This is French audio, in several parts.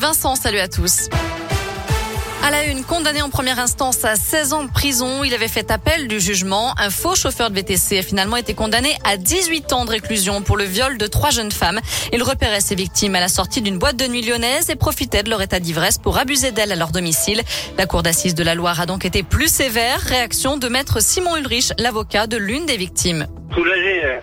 Vincent, salut à tous. À la une, condamné en première instance à 16 ans de prison, il avait fait appel du jugement. Un faux chauffeur de VTC a finalement été condamné à 18 ans de réclusion pour le viol de trois jeunes femmes. Il repérait ses victimes à la sortie d'une boîte de nuit lyonnaise et profitait de leur état d'ivresse pour abuser d'elles à leur domicile. La cour d'assises de la Loire a donc été plus sévère. Réaction de maître Simon Ulrich, l'avocat de l'une des victimes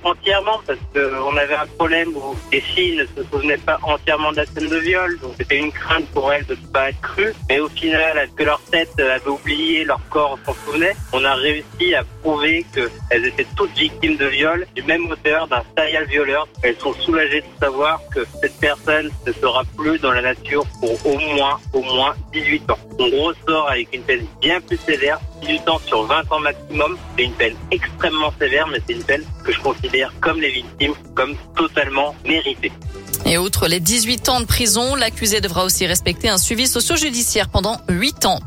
entièrement parce qu'on avait un problème où les filles ne se souvenaient pas entièrement de la scène de viol, donc c'était une crainte pour elles de ne pas être crues. Mais au final, que leur tête avait oublié, leur corps s'en souvenait, on a réussi à prouver qu'elles étaient toutes victimes de viol du même auteur, d'un serial violeur. Elles sont soulagées de savoir que cette personne ne sera plus dans la nature pour au moins, au moins 18 ans. On ressort avec une peine bien plus sévère, 18 ans sur 20 ans maximum. C'est une peine extrêmement sévère, mais c'est une peine que je considère comme les victimes, comme totalement méritée. Et outre les 18 ans de prison, l'accusé devra aussi respecter un suivi socio-judiciaire pendant 8 ans.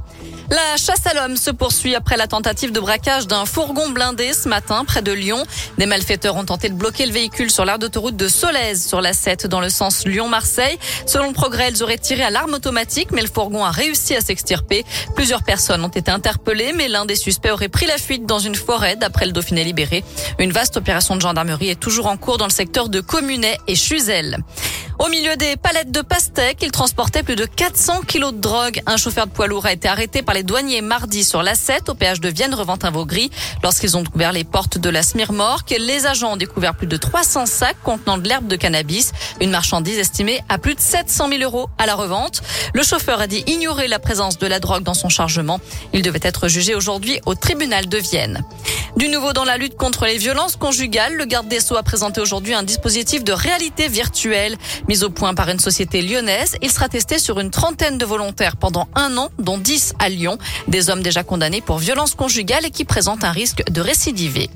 La chasse à l'homme se poursuit après la tentative de braquage d'un fourgon blindé ce matin près de Lyon. Des malfaiteurs ont tenté de bloquer le véhicule sur l'aire d'autoroute de Solèze sur la 7 dans le sens Lyon-Marseille. Selon le progrès, ils auraient tiré à l'arme automatique, mais le fourgon a réussi à s'extirper. Plusieurs personnes ont été interpellées, mais l'un des suspects aurait pris la fuite dans une forêt d'après le Dauphiné libéré. Une vaste opération de gendarmerie est toujours en cours dans le secteur de Communet et Chuzel. Au milieu des palettes de pastèques, il transportait plus de 400 kilos de drogue. Un chauffeur de poids lourd a été arrêté par les douaniers mardi sur l'A7 au péage de Vienne Reventin-Vaugry lorsqu'ils ont ouvert les portes de la Smirmorque. Les agents ont découvert plus de 300 sacs contenant de l'herbe de cannabis, une marchandise estimée à plus de 700 000 euros à la revente. Le chauffeur a dit ignorer la présence de la drogue dans son chargement. Il devait être jugé aujourd'hui au tribunal de Vienne. Du nouveau dans la lutte contre les violences conjugales, le garde des Sceaux a présenté aujourd'hui un dispositif de réalité virtuelle. Mis au point par une société lyonnaise, il sera testé sur une trentaine de volontaires pendant un an, dont 10 à Lyon. Des hommes déjà condamnés pour violences conjugales et qui présentent un risque de récidiver.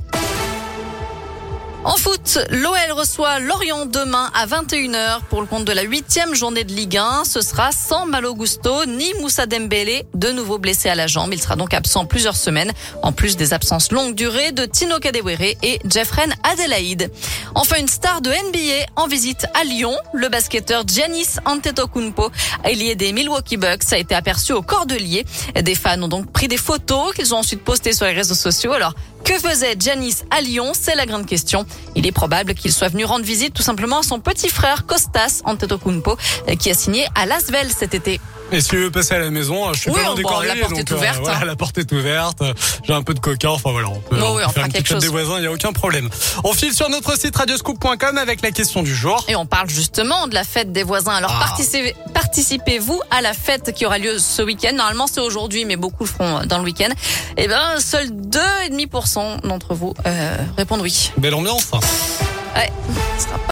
En foot, l'OL reçoit Lorient demain à 21h pour le compte de la huitième journée de Ligue 1. Ce sera sans Malo Gusto ni Moussa Dembélé, de nouveau blessé à la jambe. Il sera donc absent plusieurs semaines, en plus des absences longue durée de Tino Kadewere et Jeffren Adelaide. Enfin, une star de NBA en visite à Lyon. Le basketteur Giannis Antetokounmpo, ailier des Milwaukee Bucks, a été aperçu au Cordelier. Des fans ont donc pris des photos qu'ils ont ensuite postées sur les réseaux sociaux. Alors, que faisait Janice à Lyon? C'est la grande question. Il est probable qu'il soit venu rendre visite tout simplement à son petit frère Costas Antetokounmpo qui a signé à Lasvel cet été. Et si tu veux passer à la maison, je suis oui, pas bon, la porte est ouverte. Euh, la porte est ouverte. J'ai un peu de coca. Enfin voilà, on peut, bon, oui, on faire quelque chose. des voisins. Il y a aucun problème. On file sur notre site radioscoop.com avec la question du jour. Et on parle justement de la fête des voisins. Alors ah. participez-vous à la fête qui aura lieu ce week-end? Normalement c'est aujourd'hui, mais beaucoup le feront dans le week-end. Eh ben, seuls 2,5% d'entre vous euh, répondent oui. Belle ambiance. Ouais.